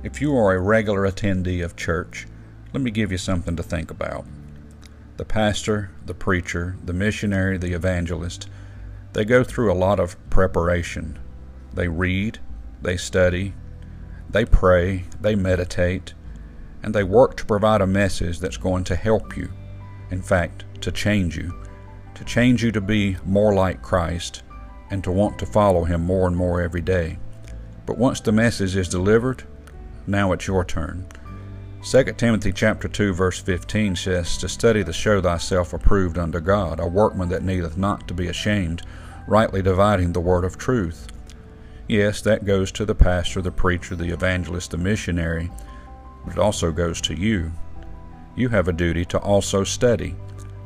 If you are a regular attendee of church, let me give you something to think about. The pastor, the preacher, the missionary, the evangelist, they go through a lot of preparation. They read, they study, they pray, they meditate, and they work to provide a message that's going to help you. In fact, to change you. To change you to be more like Christ and to want to follow Him more and more every day. But once the message is delivered, now it's your turn. 2 Timothy chapter 2 verse 15 says to study to show thyself approved unto God, a workman that needeth not to be ashamed, rightly dividing the word of truth. Yes, that goes to the pastor, the preacher, the evangelist, the missionary, but it also goes to you. You have a duty to also study,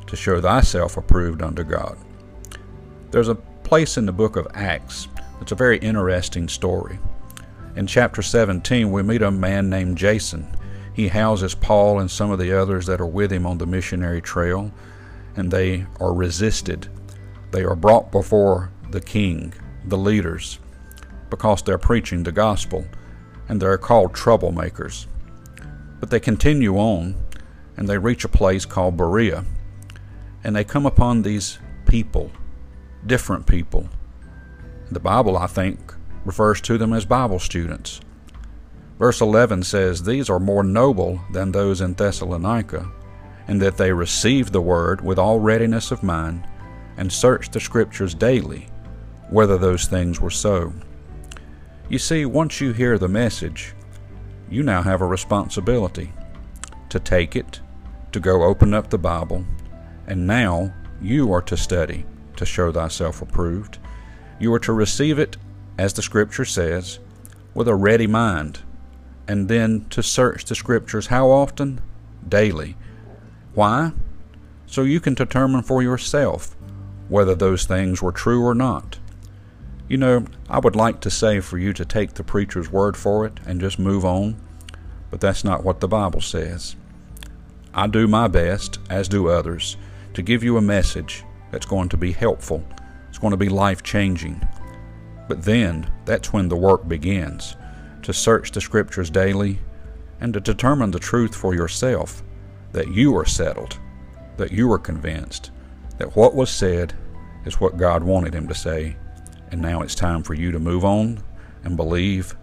to show thyself approved unto God. There's a place in the book of Acts that's a very interesting story. In chapter 17, we meet a man named Jason. He houses Paul and some of the others that are with him on the missionary trail, and they are resisted. They are brought before the king, the leaders, because they're preaching the gospel, and they're called troublemakers. But they continue on, and they reach a place called Berea, and they come upon these people, different people. The Bible, I think, refers to them as Bible students. Verse 11 says, These are more noble than those in Thessalonica, in that they received the word with all readiness of mind, and searched the Scriptures daily, whether those things were so. You see, once you hear the message, you now have a responsibility to take it, to go open up the Bible, and now you are to study to show thyself approved. You are to receive it, as the Scripture says, with a ready mind, and then to search the Scriptures how often? Daily. Why? So you can determine for yourself whether those things were true or not. You know, I would like to say for you to take the preacher's word for it and just move on, but that's not what the Bible says. I do my best, as do others, to give you a message that's going to be helpful, it's going to be life changing. But then, that's when the work begins to search the Scriptures daily and to determine the truth for yourself that you are settled, that you are convinced that what was said is what God wanted him to say and now it's time for you to move on and believe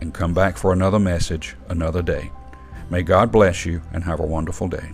and come back for another message another day. May God bless you and have a wonderful day.